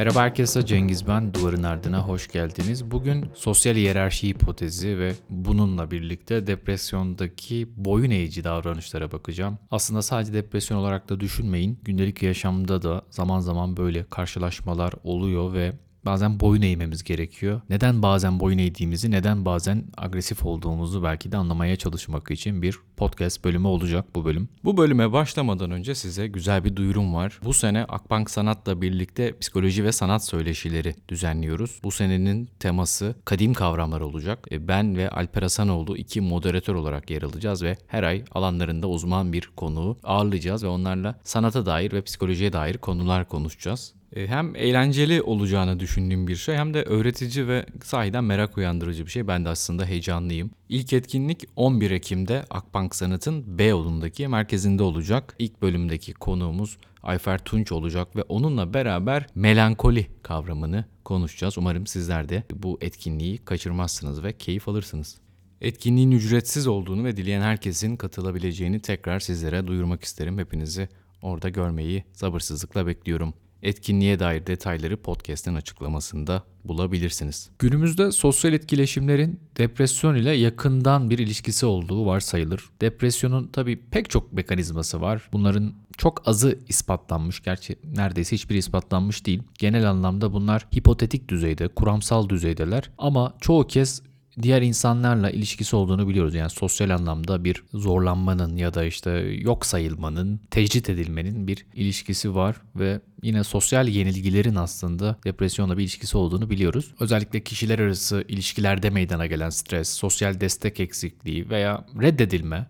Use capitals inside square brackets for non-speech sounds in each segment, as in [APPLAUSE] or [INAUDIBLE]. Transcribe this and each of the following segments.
Merhaba herkese Cengiz ben. Duvarın ardına hoş geldiniz. Bugün sosyal hiyerarşi hipotezi ve bununla birlikte depresyondaki boyun eğici davranışlara bakacağım. Aslında sadece depresyon olarak da düşünmeyin. Gündelik yaşamda da zaman zaman böyle karşılaşmalar oluyor ve bazen boyun eğmemiz gerekiyor. Neden bazen boyun eğdiğimizi, neden bazen agresif olduğumuzu belki de anlamaya çalışmak için bir podcast bölümü olacak bu bölüm. Bu bölüme başlamadan önce size güzel bir duyurum var. Bu sene Akbank Sanat'la birlikte psikoloji ve sanat söyleşileri düzenliyoruz. Bu senenin teması kadim kavramlar olacak. E, ben ve Alper Hasanoğlu iki moderatör olarak yer alacağız ve her ay alanlarında uzman bir konuğu ağırlayacağız ve onlarla sanata dair ve psikolojiye dair konular konuşacağız. E, hem eğlenceli olacağını düşündüğüm bir şey hem de öğretici ve sahiden merak uyandırıcı bir şey. Ben de aslında heyecanlıyım. İlk etkinlik 11 Ekim'de Akbank Sanat'ın Beyoğlu'ndaki merkezinde olacak. İlk bölümdeki konuğumuz Ayfer Tunç olacak ve onunla beraber melankoli kavramını konuşacağız. Umarım sizler de bu etkinliği kaçırmazsınız ve keyif alırsınız. Etkinliğin ücretsiz olduğunu ve dileyen herkesin katılabileceğini tekrar sizlere duyurmak isterim. Hepinizi orada görmeyi sabırsızlıkla bekliyorum. Etkinliğe dair detayları podcast'in açıklamasında bulabilirsiniz. Günümüzde sosyal etkileşimlerin depresyon ile yakından bir ilişkisi olduğu varsayılır. Depresyonun tabii pek çok mekanizması var. Bunların çok azı ispatlanmış. Gerçi neredeyse hiçbir ispatlanmış değil. Genel anlamda bunlar hipotetik düzeyde, kuramsal düzeydeler ama çoğu kez diğer insanlarla ilişkisi olduğunu biliyoruz. Yani sosyal anlamda bir zorlanmanın ya da işte yok sayılmanın, tecrit edilmenin bir ilişkisi var ve yine sosyal yenilgilerin aslında depresyonla bir ilişkisi olduğunu biliyoruz. Özellikle kişiler arası ilişkilerde meydana gelen stres, sosyal destek eksikliği veya reddedilme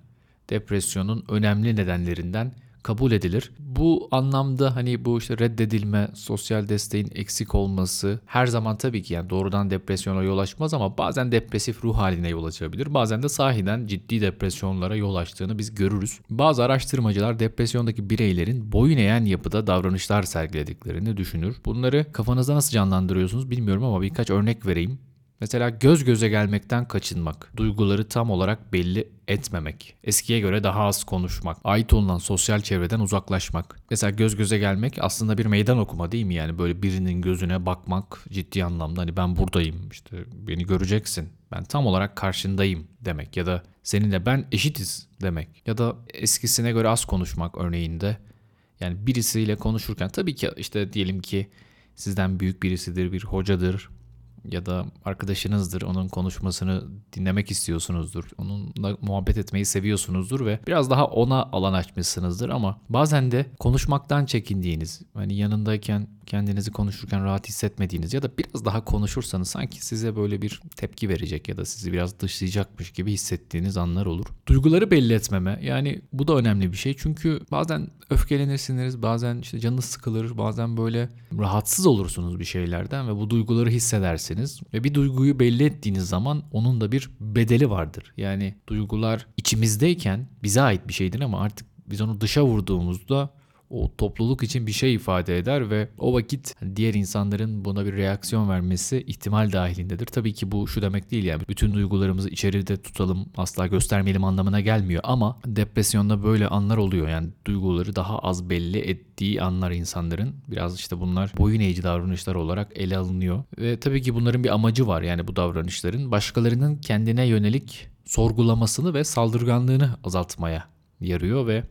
depresyonun önemli nedenlerinden kabul edilir. Bu anlamda hani bu işte reddedilme, sosyal desteğin eksik olması her zaman tabii ki yani doğrudan depresyona yol açmaz ama bazen depresif ruh haline yol açabilir. Bazen de sahiden ciddi depresyonlara yol açtığını biz görürüz. Bazı araştırmacılar depresyondaki bireylerin boyun eğen yapıda davranışlar sergilediklerini düşünür. Bunları kafanızda nasıl canlandırıyorsunuz bilmiyorum ama birkaç örnek vereyim. Mesela göz göze gelmekten kaçınmak, duyguları tam olarak belli etmemek, eskiye göre daha az konuşmak, ait olunan sosyal çevreden uzaklaşmak. Mesela göz göze gelmek aslında bir meydan okuma değil mi? Yani böyle birinin gözüne bakmak ciddi anlamda hani ben buradayım işte beni göreceksin. Ben tam olarak karşındayım demek ya da seninle ben eşitiz demek ya da eskisine göre az konuşmak örneğinde. Yani birisiyle konuşurken tabii ki işte diyelim ki sizden büyük birisidir, bir hocadır, ya da arkadaşınızdır. Onun konuşmasını dinlemek istiyorsunuzdur. Onunla muhabbet etmeyi seviyorsunuzdur ve biraz daha ona alan açmışsınızdır ama bazen de konuşmaktan çekindiğiniz, hani yanındayken kendinizi konuşurken rahat hissetmediğiniz ya da biraz daha konuşursanız sanki size böyle bir tepki verecek ya da sizi biraz dışlayacakmış gibi hissettiğiniz anlar olur. Duyguları belli etmeme yani bu da önemli bir şey çünkü bazen öfkelenirsiniz, bazen işte canınız sıkılır, bazen böyle rahatsız olursunuz bir şeylerden ve bu duyguları hissedersiniz ve bir duyguyu belli ettiğiniz zaman onun da bir bedeli vardır. Yani duygular içimizdeyken bize ait bir şeydir ama artık biz onu dışa vurduğumuzda o topluluk için bir şey ifade eder ve o vakit diğer insanların buna bir reaksiyon vermesi ihtimal dahilindedir. Tabii ki bu şu demek değil yani bütün duygularımızı içeride tutalım asla göstermeyelim anlamına gelmiyor ama depresyonda böyle anlar oluyor. Yani duyguları daha az belli ettiği anlar insanların biraz işte bunlar boyun eğici davranışlar olarak ele alınıyor. Ve tabii ki bunların bir amacı var yani bu davranışların başkalarının kendine yönelik sorgulamasını ve saldırganlığını azaltmaya yarıyor ve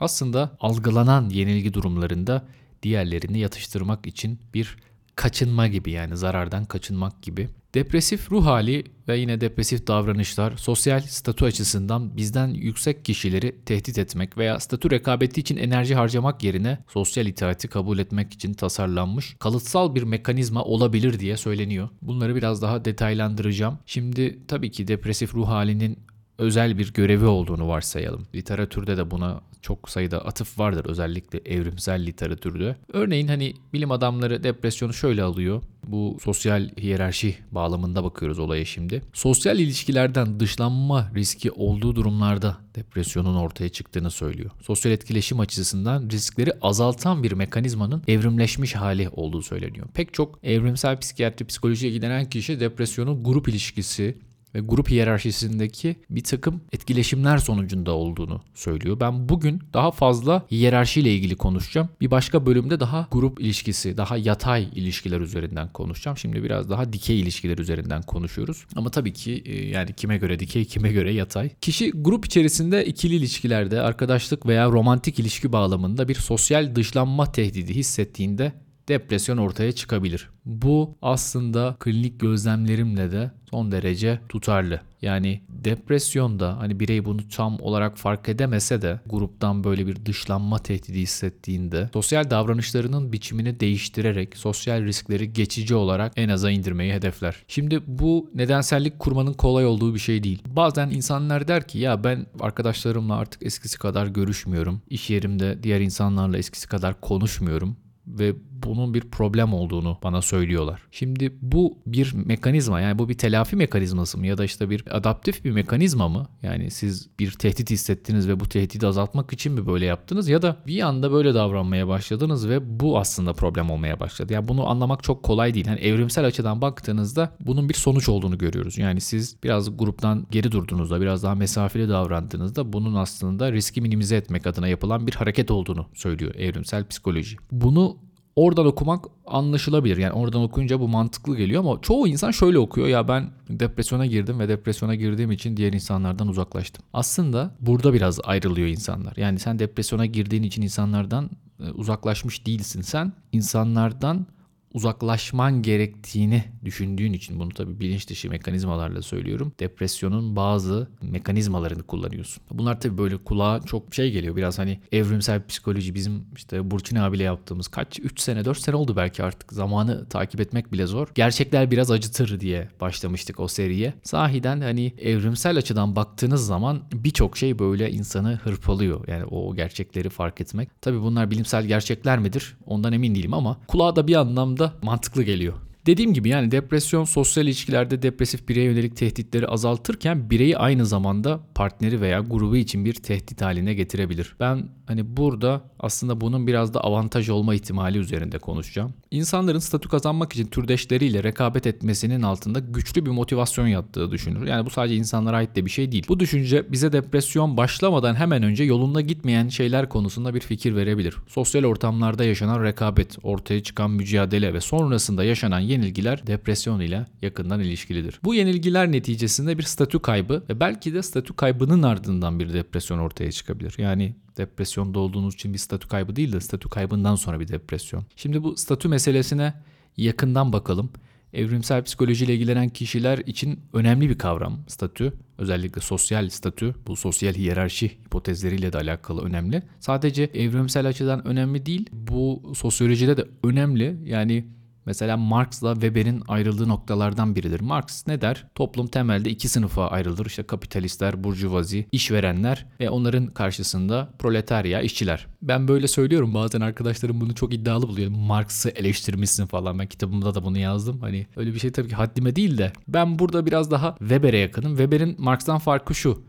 aslında algılanan yenilgi durumlarında diğerlerini yatıştırmak için bir kaçınma gibi yani zarardan kaçınmak gibi. Depresif ruh hali ve yine depresif davranışlar sosyal statü açısından bizden yüksek kişileri tehdit etmek veya statü rekabeti için enerji harcamak yerine sosyal itaati kabul etmek için tasarlanmış kalıtsal bir mekanizma olabilir diye söyleniyor. Bunları biraz daha detaylandıracağım. Şimdi tabii ki depresif ruh halinin özel bir görevi olduğunu varsayalım. Literatürde de buna çok sayıda atıf vardır özellikle evrimsel literatürde. Örneğin hani bilim adamları depresyonu şöyle alıyor. Bu sosyal hiyerarşi bağlamında bakıyoruz olaya şimdi. Sosyal ilişkilerden dışlanma riski olduğu durumlarda depresyonun ortaya çıktığını söylüyor. Sosyal etkileşim açısından riskleri azaltan bir mekanizmanın evrimleşmiş hali olduğu söyleniyor. Pek çok evrimsel psikiyatri psikolojiye giden kişi depresyonun grup ilişkisi ve grup hiyerarşisindeki bir takım etkileşimler sonucunda olduğunu söylüyor. Ben bugün daha fazla hiyerarşiyle ilgili konuşacağım. Bir başka bölümde daha grup ilişkisi, daha yatay ilişkiler üzerinden konuşacağım. Şimdi biraz daha dikey ilişkiler üzerinden konuşuyoruz. Ama tabii ki e, yani kime göre dikey, kime göre yatay. Kişi grup içerisinde ikili ilişkilerde, arkadaşlık veya romantik ilişki bağlamında bir sosyal dışlanma tehdidi hissettiğinde depresyon ortaya çıkabilir. Bu aslında klinik gözlemlerimle de son derece tutarlı. Yani depresyonda hani birey bunu tam olarak fark edemese de gruptan böyle bir dışlanma tehdidi hissettiğinde sosyal davranışlarının biçimini değiştirerek sosyal riskleri geçici olarak en aza indirmeyi hedefler. Şimdi bu nedensellik kurmanın kolay olduğu bir şey değil. Bazen insanlar der ki ya ben arkadaşlarımla artık eskisi kadar görüşmüyorum. İş yerimde diğer insanlarla eskisi kadar konuşmuyorum ve bunun bir problem olduğunu bana söylüyorlar. Şimdi bu bir mekanizma yani bu bir telafi mekanizması mı ya da işte bir adaptif bir mekanizma mı? Yani siz bir tehdit hissettiniz ve bu tehdidi azaltmak için mi böyle yaptınız ya da bir anda böyle davranmaya başladınız ve bu aslında problem olmaya başladı. Yani bunu anlamak çok kolay değil. Yani evrimsel açıdan baktığınızda bunun bir sonuç olduğunu görüyoruz. Yani siz biraz gruptan geri durduğunuzda, biraz daha mesafeli davrandığınızda bunun aslında riski minimize etmek adına yapılan bir hareket olduğunu söylüyor evrimsel psikoloji. Bunu oradan okumak anlaşılabilir. Yani oradan okuyunca bu mantıklı geliyor ama çoğu insan şöyle okuyor. Ya ben depresyona girdim ve depresyona girdiğim için diğer insanlardan uzaklaştım. Aslında burada biraz ayrılıyor insanlar. Yani sen depresyona girdiğin için insanlardan e, uzaklaşmış değilsin. Sen insanlardan uzaklaşman gerektiğini düşündüğün için bunu tabii bilinç dışı mekanizmalarla söylüyorum. Depresyonun bazı mekanizmalarını kullanıyorsun. Bunlar tabii böyle kulağa çok şey geliyor. Biraz hani evrimsel psikoloji bizim işte Burçin abiyle yaptığımız kaç 3 sene 4 sene oldu belki artık. Zamanı takip etmek bile zor. Gerçekler biraz acıtır diye başlamıştık o seriye. Sahiden hani evrimsel açıdan baktığınız zaman birçok şey böyle insanı hırpalıyor. Yani o gerçekleri fark etmek. Tabii bunlar bilimsel gerçekler midir? Ondan emin değilim ama kulağa da bir anlamda da mantıklı geliyor. Dediğim gibi yani depresyon sosyal ilişkilerde depresif bireye yönelik tehditleri azaltırken bireyi aynı zamanda partneri veya grubu için bir tehdit haline getirebilir. Ben hani burada aslında bunun biraz da avantaj olma ihtimali üzerinde konuşacağım. İnsanların statü kazanmak için türdeşleriyle rekabet etmesinin altında güçlü bir motivasyon yattığı düşünülür. Yani bu sadece insanlara ait de bir şey değil. Bu düşünce bize depresyon başlamadan hemen önce yolunda gitmeyen şeyler konusunda bir fikir verebilir. Sosyal ortamlarda yaşanan rekabet, ortaya çıkan mücadele ve sonrasında yaşanan yenilgiler depresyon ile yakından ilişkilidir. Bu yenilgiler neticesinde bir statü kaybı ve belki de statü kaybının ardından bir depresyon ortaya çıkabilir. Yani depresyonda olduğunuz için bir statü kaybı değil de statü kaybından sonra bir depresyon. Şimdi bu statü meselesine yakından bakalım. Evrimsel psikolojiyle ilgilenen kişiler için önemli bir kavram statü. Özellikle sosyal statü, bu sosyal hiyerarşi hipotezleriyle de alakalı önemli. Sadece evrimsel açıdan önemli değil, bu sosyolojide de önemli. Yani Mesela Marx'la Weber'in ayrıldığı noktalardan biridir. Marx ne der? Toplum temelde iki sınıfa ayrılır. İşte kapitalistler, burjuvazi, işverenler ve onların karşısında proletarya, işçiler. Ben böyle söylüyorum bazen arkadaşlarım bunu çok iddialı buluyor. Marx'ı eleştirmişsin falan. Ben kitabımda da bunu yazdım. Hani öyle bir şey tabii ki haddime değil de ben burada biraz daha Weber'e yakınım. Weber'in Marx'tan farkı şu.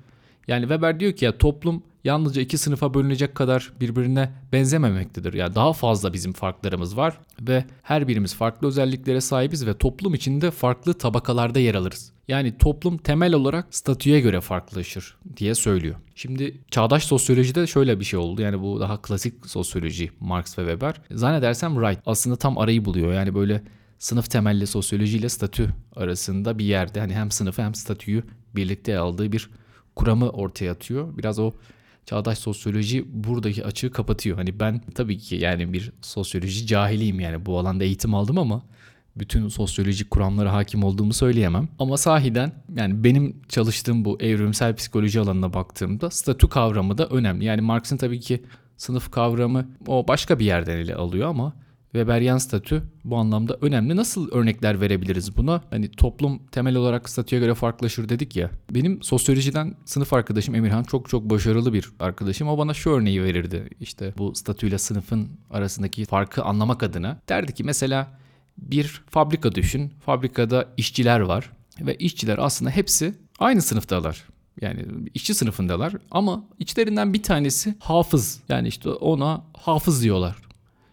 Yani Weber diyor ki ya toplum yalnızca iki sınıfa bölünecek kadar birbirine benzememektedir. Yani daha fazla bizim farklarımız var ve her birimiz farklı özelliklere sahibiz ve toplum içinde farklı tabakalarda yer alırız. Yani toplum temel olarak statüye göre farklılaşır diye söylüyor. Şimdi çağdaş sosyolojide şöyle bir şey oldu. Yani bu daha klasik sosyoloji Marx ve Weber. Zannedersem Wright aslında tam arayı buluyor. Yani böyle sınıf temelli sosyoloji ile statü arasında bir yerde hani hem sınıfı hem statüyü birlikte aldığı bir kuramı ortaya atıyor. Biraz o çağdaş sosyoloji buradaki açığı kapatıyor. Hani ben tabii ki yani bir sosyoloji cahiliyim yani bu alanda eğitim aldım ama bütün sosyolojik kuramlara hakim olduğumu söyleyemem. Ama sahiden yani benim çalıştığım bu evrimsel psikoloji alanına baktığımda statü kavramı da önemli. Yani Marx'ın tabii ki sınıf kavramı o başka bir yerden ele alıyor ama Weberian statü bu anlamda önemli. Nasıl örnekler verebiliriz buna? Hani toplum temel olarak statüye göre farklılaşır dedik ya. Benim sosyolojiden sınıf arkadaşım Emirhan çok çok başarılı bir arkadaşım. O bana şu örneği verirdi. İşte bu statüyle sınıfın arasındaki farkı anlamak adına. Derdi ki mesela bir fabrika düşün. Fabrikada işçiler var ve işçiler aslında hepsi aynı sınıftalar. Yani işçi sınıfındalar ama içlerinden bir tanesi hafız. Yani işte ona hafız diyorlar.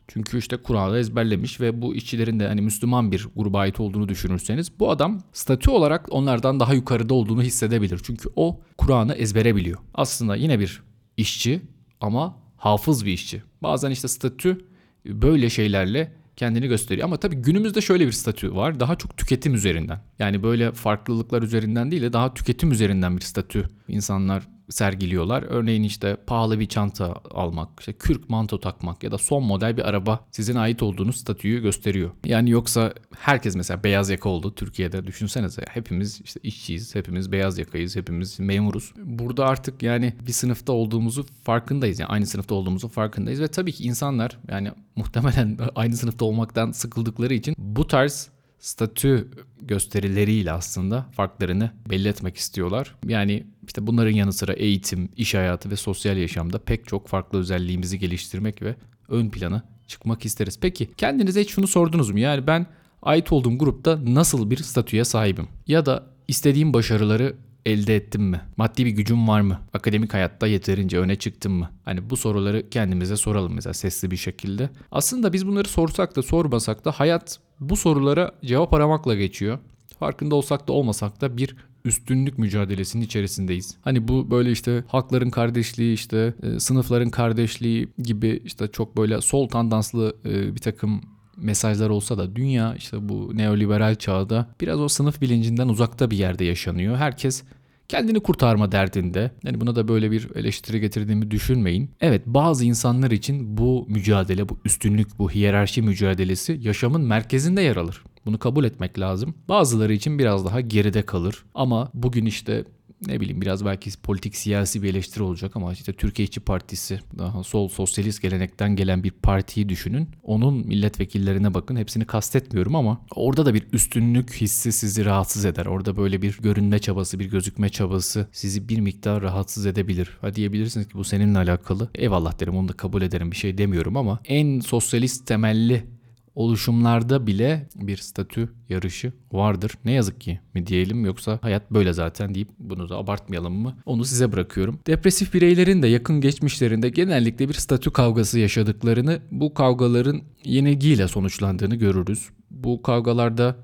Çünkü işte Kur'an'ı ezberlemiş ve bu işçilerin de hani Müslüman bir gruba ait olduğunu düşünürseniz bu adam statü olarak onlardan daha yukarıda olduğunu hissedebilir. Çünkü o Kur'an'ı ezbere biliyor. Aslında yine bir işçi ama hafız bir işçi. Bazen işte statü böyle şeylerle kendini gösteriyor. Ama tabii günümüzde şöyle bir statü var. Daha çok tüketim üzerinden. Yani böyle farklılıklar üzerinden değil de daha tüketim üzerinden bir statü insanlar sergiliyorlar. Örneğin işte pahalı bir çanta almak, işte kürk manto takmak ya da son model bir araba sizin ait olduğunuz statüyü gösteriyor. Yani yoksa herkes mesela beyaz yaka oldu Türkiye'de düşünsenize. Hepimiz işte işçiyiz, hepimiz beyaz yakayız, hepimiz memuruz. Burada artık yani bir sınıfta olduğumuzu farkındayız. Yani aynı sınıfta olduğumuzu farkındayız ve tabii ki insanlar yani muhtemelen [LAUGHS] aynı sınıfta olmaktan sıkıldıkları için bu tarz statü gösterileriyle aslında farklarını belli etmek istiyorlar. Yani işte bunların yanı sıra eğitim, iş hayatı ve sosyal yaşamda pek çok farklı özelliğimizi geliştirmek ve ön plana çıkmak isteriz. Peki kendinize hiç şunu sordunuz mu? Yani ben ait olduğum grupta nasıl bir statüye sahibim? Ya da istediğim başarıları elde ettim mi? Maddi bir gücüm var mı? Akademik hayatta yeterince öne çıktım mı? Hani bu soruları kendimize soralım mesela sesli bir şekilde. Aslında biz bunları sorsak da sormasak da hayat bu sorulara cevap aramakla geçiyor. Farkında olsak da olmasak da bir üstünlük mücadelesinin içerisindeyiz. Hani bu böyle işte hakların kardeşliği işte e, sınıfların kardeşliği gibi işte çok böyle sol tandanslı e, bir takım mesajlar olsa da dünya işte bu neoliberal çağda biraz o sınıf bilincinden uzakta bir yerde yaşanıyor. Herkes kendini kurtarma derdinde. Yani buna da böyle bir eleştiri getirdiğimi düşünmeyin. Evet bazı insanlar için bu mücadele, bu üstünlük, bu hiyerarşi mücadelesi yaşamın merkezinde yer alır. Bunu kabul etmek lazım. Bazıları için biraz daha geride kalır. Ama bugün işte ne bileyim biraz belki politik siyasi bir eleştiri olacak ama işte Türkiye İşçi Partisi daha sol sosyalist gelenekten gelen bir partiyi düşünün. Onun milletvekillerine bakın hepsini kastetmiyorum ama orada da bir üstünlük hissi sizi rahatsız eder. Orada böyle bir görünme çabası, bir gözükme çabası sizi bir miktar rahatsız edebilir. Ha diyebilirsiniz ki bu seninle alakalı. Eyvallah derim onu da kabul ederim bir şey demiyorum ama en sosyalist temelli oluşumlarda bile bir statü yarışı vardır. Ne yazık ki mi diyelim yoksa hayat böyle zaten deyip bunu da abartmayalım mı? Onu size bırakıyorum. Depresif bireylerin de yakın geçmişlerinde genellikle bir statü kavgası yaşadıklarını, bu kavgaların yenilgiyle sonuçlandığını görürüz. Bu kavgalarda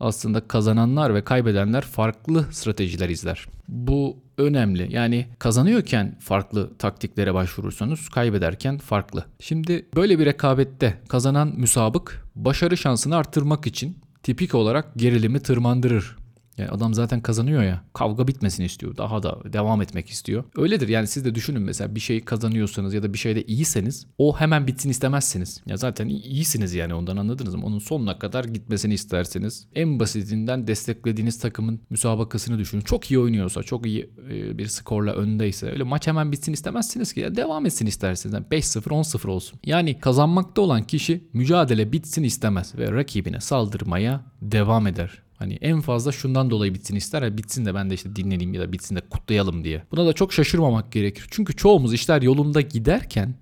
aslında kazananlar ve kaybedenler farklı stratejiler izler. Bu önemli. Yani kazanıyorken farklı taktiklere başvurursanız kaybederken farklı. Şimdi böyle bir rekabette kazanan müsabık başarı şansını arttırmak için tipik olarak gerilimi tırmandırır. Yani adam zaten kazanıyor ya. Kavga bitmesini istiyor. Daha da devam etmek istiyor. Öyledir yani siz de düşünün mesela bir şey kazanıyorsanız ya da bir şeyde iyiseniz o hemen bitsin istemezsiniz. Ya zaten iyisiniz yani ondan anladınız mı? Onun sonuna kadar gitmesini isterseniz. En basitinden desteklediğiniz takımın müsabakasını düşünün. Çok iyi oynuyorsa, çok iyi e, bir skorla öndeyse öyle maç hemen bitsin istemezsiniz ki. Ya devam etsin isterseniz. Yani 5-0, 10-0 olsun. Yani kazanmakta olan kişi mücadele bitsin istemez ve rakibine saldırmaya devam eder. Hani en fazla şundan dolayı bitsin ister ya bitsin de ben de işte dinleneyim ya da bitsin de kutlayalım diye. Buna da çok şaşırmamak gerekir. Çünkü çoğumuz işler yolunda giderken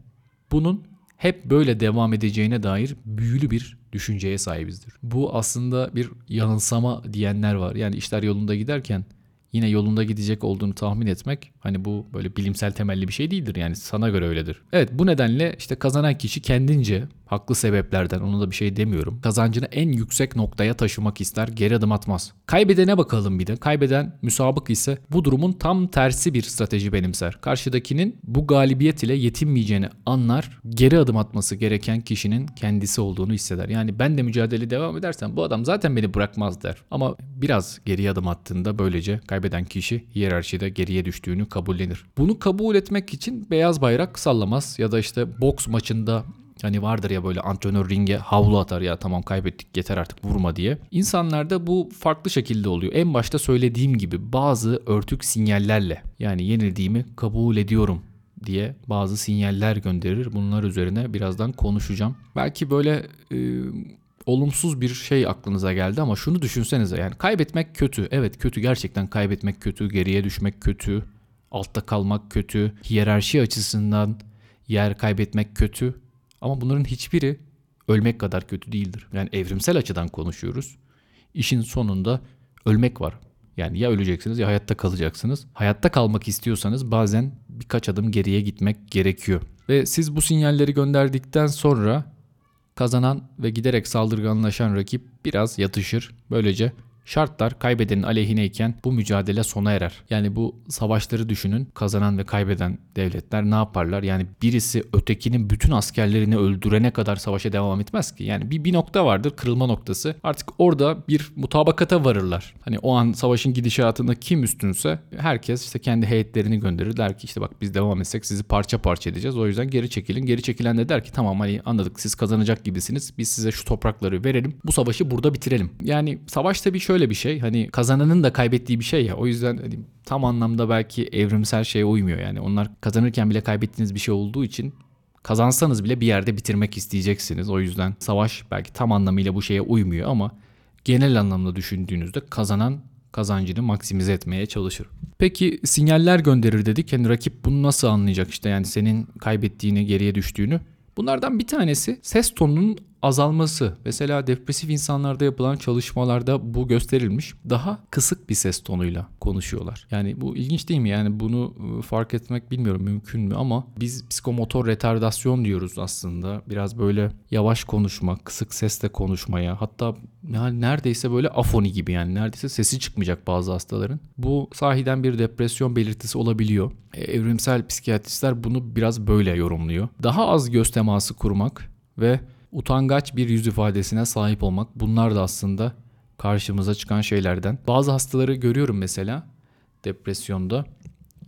bunun hep böyle devam edeceğine dair büyülü bir düşünceye sahibizdir. Bu aslında bir yanılsama diyenler var. Yani işler yolunda giderken yine yolunda gidecek olduğunu tahmin etmek hani bu böyle bilimsel temelli bir şey değildir yani sana göre öyledir. Evet bu nedenle işte kazanan kişi kendince haklı sebeplerden ona da bir şey demiyorum. Kazancını en yüksek noktaya taşımak ister geri adım atmaz. Kaybedene bakalım bir de. Kaybeden müsabık ise bu durumun tam tersi bir strateji benimser. Karşıdakinin bu galibiyet ile yetinmeyeceğini anlar geri adım atması gereken kişinin kendisi olduğunu hisseder. Yani ben de mücadele devam edersem bu adam zaten beni bırakmaz der. Ama biraz geri adım attığında böylece kaybeden kişi hiyerarşide geriye düştüğünü kabullenir. Bunu kabul etmek için beyaz bayrak sallamaz ya da işte boks maçında Hani vardır ya böyle antrenör ringe havlu atar ya tamam kaybettik yeter artık vurma diye. İnsanlarda bu farklı şekilde oluyor. En başta söylediğim gibi bazı örtük sinyallerle yani yenildiğimi kabul ediyorum diye bazı sinyaller gönderir. Bunlar üzerine birazdan konuşacağım. Belki böyle e, olumsuz bir şey aklınıza geldi ama şunu düşünsenize yani kaybetmek kötü. Evet kötü gerçekten kaybetmek kötü, geriye düşmek kötü, altta kalmak kötü, hiyerarşi açısından yer kaybetmek kötü. Ama bunların hiçbiri ölmek kadar kötü değildir. Yani evrimsel açıdan konuşuyoruz. İşin sonunda ölmek var. Yani ya öleceksiniz ya hayatta kalacaksınız. Hayatta kalmak istiyorsanız bazen birkaç adım geriye gitmek gerekiyor. Ve siz bu sinyalleri gönderdikten sonra kazanan ve giderek saldırganlaşan rakip biraz yatışır. Böylece Şartlar kaybedenin aleyhineyken bu mücadele sona erer. Yani bu savaşları düşünün. Kazanan ve kaybeden devletler ne yaparlar? Yani birisi ötekinin bütün askerlerini öldürene kadar savaşa devam etmez ki. Yani bir, bir nokta vardır kırılma noktası. Artık orada bir mutabakata varırlar. Hani o an savaşın gidişatında kim üstünse herkes işte kendi heyetlerini gönderir. Der ki işte bak biz devam etsek sizi parça parça edeceğiz. O yüzden geri çekilin. Geri çekilen de der ki tamam hani anladık siz kazanacak gibisiniz. Biz size şu toprakları verelim. Bu savaşı burada bitirelim. Yani savaşta bir şöyle bir şey. Hani kazananın da kaybettiği bir şey ya. O yüzden hani tam anlamda belki evrimsel şeye uymuyor. Yani onlar kazanırken bile kaybettiğiniz bir şey olduğu için kazansanız bile bir yerde bitirmek isteyeceksiniz. O yüzden savaş belki tam anlamıyla bu şeye uymuyor ama genel anlamda düşündüğünüzde kazanan kazancını maksimize etmeye çalışır. Peki sinyaller gönderir dedik. Yani rakip bunu nasıl anlayacak işte yani senin kaybettiğini, geriye düştüğünü. Bunlardan bir tanesi ses tonunun azalması. Mesela depresif insanlarda yapılan çalışmalarda bu gösterilmiş. Daha kısık bir ses tonuyla konuşuyorlar. Yani bu ilginç değil mi? Yani bunu ıı, fark etmek bilmiyorum mümkün mü ama biz psikomotor retardasyon diyoruz aslında. Biraz böyle yavaş konuşma, kısık sesle konuşmaya hatta yani neredeyse böyle afoni gibi yani neredeyse sesi çıkmayacak bazı hastaların. Bu sahiden bir depresyon belirtisi olabiliyor. E, evrimsel psikiyatristler bunu biraz böyle yorumluyor. Daha az göz teması kurmak ve utangaç bir yüz ifadesine sahip olmak bunlar da aslında karşımıza çıkan şeylerden. Bazı hastaları görüyorum mesela depresyonda.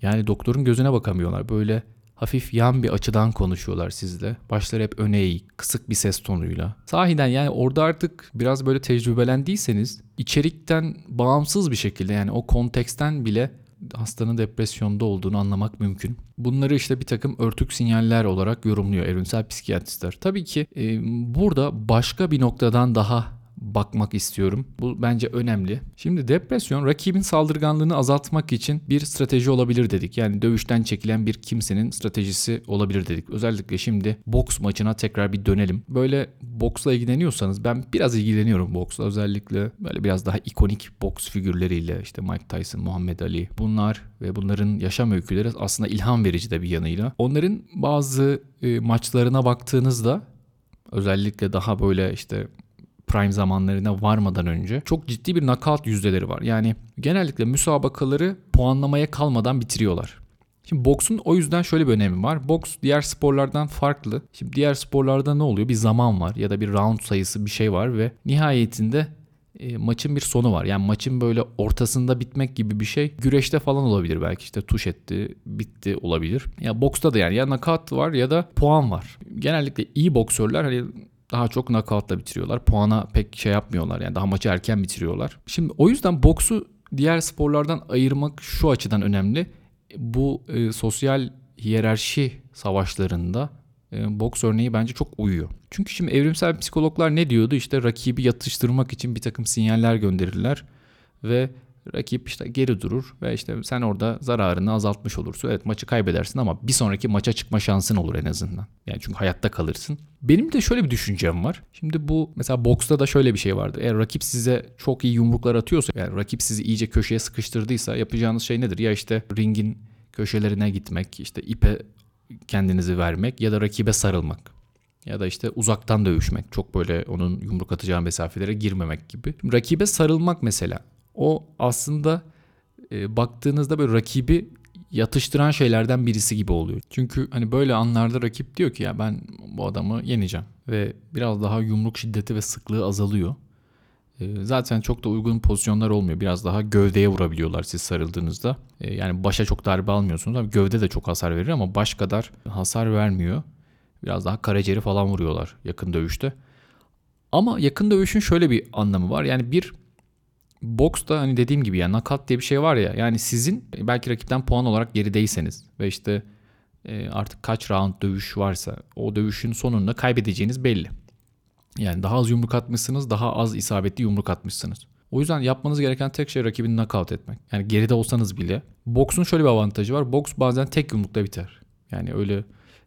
Yani doktorun gözüne bakamıyorlar. Böyle hafif yan bir açıdan konuşuyorlar sizle. Başları hep öne eğik, kısık bir ses tonuyla. Sahiden yani orada artık biraz böyle tecrübelendiyseniz içerikten bağımsız bir şekilde yani o konteksten bile hastanın depresyonda olduğunu anlamak mümkün. Bunları işte bir takım örtük sinyaller olarak yorumluyor evrimsel psikiyatristler. Tabii ki e, burada başka bir noktadan daha bakmak istiyorum. Bu bence önemli. Şimdi depresyon rakibin saldırganlığını azaltmak için bir strateji olabilir dedik. Yani dövüşten çekilen bir kimsenin stratejisi olabilir dedik. Özellikle şimdi boks maçına tekrar bir dönelim. Böyle boksla ilgileniyorsanız ben biraz ilgileniyorum boksla. Özellikle böyle biraz daha ikonik boks figürleriyle işte Mike Tyson, Muhammed Ali bunlar ve bunların yaşam öyküleri aslında ilham verici de bir yanıyla. Onların bazı e, maçlarına baktığınızda özellikle daha böyle işte prime zamanlarına varmadan önce çok ciddi bir knockout yüzdeleri var. Yani genellikle müsabakaları puanlamaya kalmadan bitiriyorlar. Şimdi boksun o yüzden şöyle bir önemi var. Boks diğer sporlardan farklı. Şimdi diğer sporlarda ne oluyor? Bir zaman var ya da bir round sayısı bir şey var ve nihayetinde e, maçın bir sonu var. Yani maçın böyle ortasında bitmek gibi bir şey güreşte falan olabilir belki işte tuş etti, bitti olabilir. Ya boksta da yani ya nakat var ya da puan var. Genellikle iyi boksörler hani daha çok knockout'la bitiriyorlar. Puana pek şey yapmıyorlar yani daha maçı erken bitiriyorlar. Şimdi o yüzden boksu diğer sporlardan ayırmak şu açıdan önemli. Bu e, sosyal hiyerarşi savaşlarında e, boks örneği bence çok uyuyor. Çünkü şimdi evrimsel psikologlar ne diyordu? İşte rakibi yatıştırmak için bir takım sinyaller gönderirler ve Rakip işte geri durur ve işte sen orada zararını azaltmış olursun. Evet maçı kaybedersin ama bir sonraki maça çıkma şansın olur en azından. Yani çünkü hayatta kalırsın. Benim de şöyle bir düşüncem var. Şimdi bu mesela boksta da şöyle bir şey vardı. Eğer rakip size çok iyi yumruklar atıyorsa, yani rakip sizi iyice köşeye sıkıştırdıysa yapacağınız şey nedir? Ya işte ringin köşelerine gitmek, işte ipe kendinizi vermek ya da rakibe sarılmak ya da işte uzaktan dövüşmek. Çok böyle onun yumruk atacağı mesafelere girmemek gibi. Rakibe sarılmak mesela o aslında e, baktığınızda böyle rakibi yatıştıran şeylerden birisi gibi oluyor. Çünkü hani böyle anlarda rakip diyor ki ya ben bu adamı yeneceğim ve biraz daha yumruk şiddeti ve sıklığı azalıyor. E, zaten çok da uygun pozisyonlar olmuyor. Biraz daha gövdeye vurabiliyorlar siz sarıldığınızda. E, yani başa çok darbe almıyorsunuz ama gövde de çok hasar verir ama baş kadar hasar vermiyor. Biraz daha karaciğeri falan vuruyorlar yakın dövüşte. Ama yakın dövüşün şöyle bir anlamı var. Yani bir Box'ta hani dediğim gibi ya nakat diye bir şey var ya yani sizin belki rakipten puan olarak gerideyseniz ve işte e, artık kaç round dövüş varsa o dövüşün sonunda kaybedeceğiniz belli. Yani daha az yumruk atmışsınız, daha az isabetli yumruk atmışsınız. O yüzden yapmanız gereken tek şey rakibini knockout etmek. Yani geride olsanız bile. Boksun şöyle bir avantajı var. Boks bazen tek yumrukta biter. Yani öyle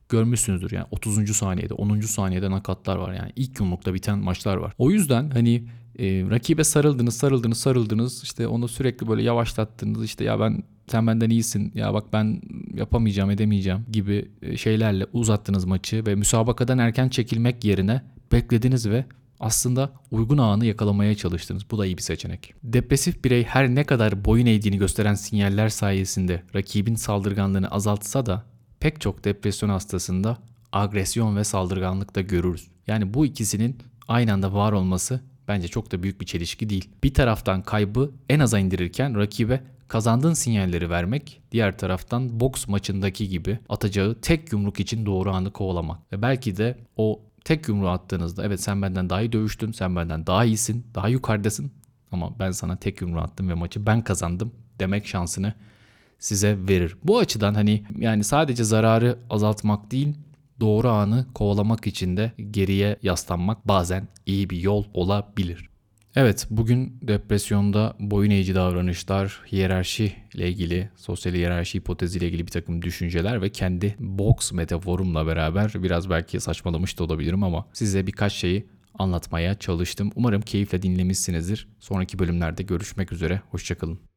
görmüşsünüzdür yani 30. saniyede 10. saniyede nakatlar var yani ilk yumrukta biten maçlar var. O yüzden hani e, rakibe sarıldınız, sarıldınız, sarıldınız. İşte onu sürekli böyle yavaşlattınız. İşte ya ben sen benden iyisin. Ya bak ben yapamayacağım, edemeyeceğim gibi e, şeylerle uzattınız maçı ve müsabakadan erken çekilmek yerine beklediniz ve aslında uygun anı yakalamaya çalıştınız. Bu da iyi bir seçenek. Depresif birey her ne kadar boyun eğdiğini gösteren sinyaller sayesinde rakibin saldırganlığını azaltsa da pek çok depresyon hastasında agresyon ve saldırganlık da görürüz. Yani bu ikisinin aynı anda var olması bence çok da büyük bir çelişki değil. Bir taraftan kaybı en aza indirirken rakibe kazandığın sinyalleri vermek, diğer taraftan boks maçındaki gibi atacağı tek yumruk için doğru anı kovalamak. Ve belki de o tek yumruğu attığınızda evet sen benden daha iyi dövüştün, sen benden daha iyisin, daha yukarıdasın ama ben sana tek yumruğu attım ve maçı ben kazandım demek şansını size verir. Bu açıdan hani yani sadece zararı azaltmak değil doğru anı kovalamak için de geriye yaslanmak bazen iyi bir yol olabilir. Evet, bugün depresyonda boyun eğici davranışlar, hiyerarşi ile ilgili, sosyal hiyerarşi hipotezi ile ilgili bir takım düşünceler ve kendi box metaforumla beraber biraz belki saçmalamış da olabilirim ama size birkaç şeyi anlatmaya çalıştım. Umarım keyifle dinlemişsinizdir. Sonraki bölümlerde görüşmek üzere, hoşçakalın.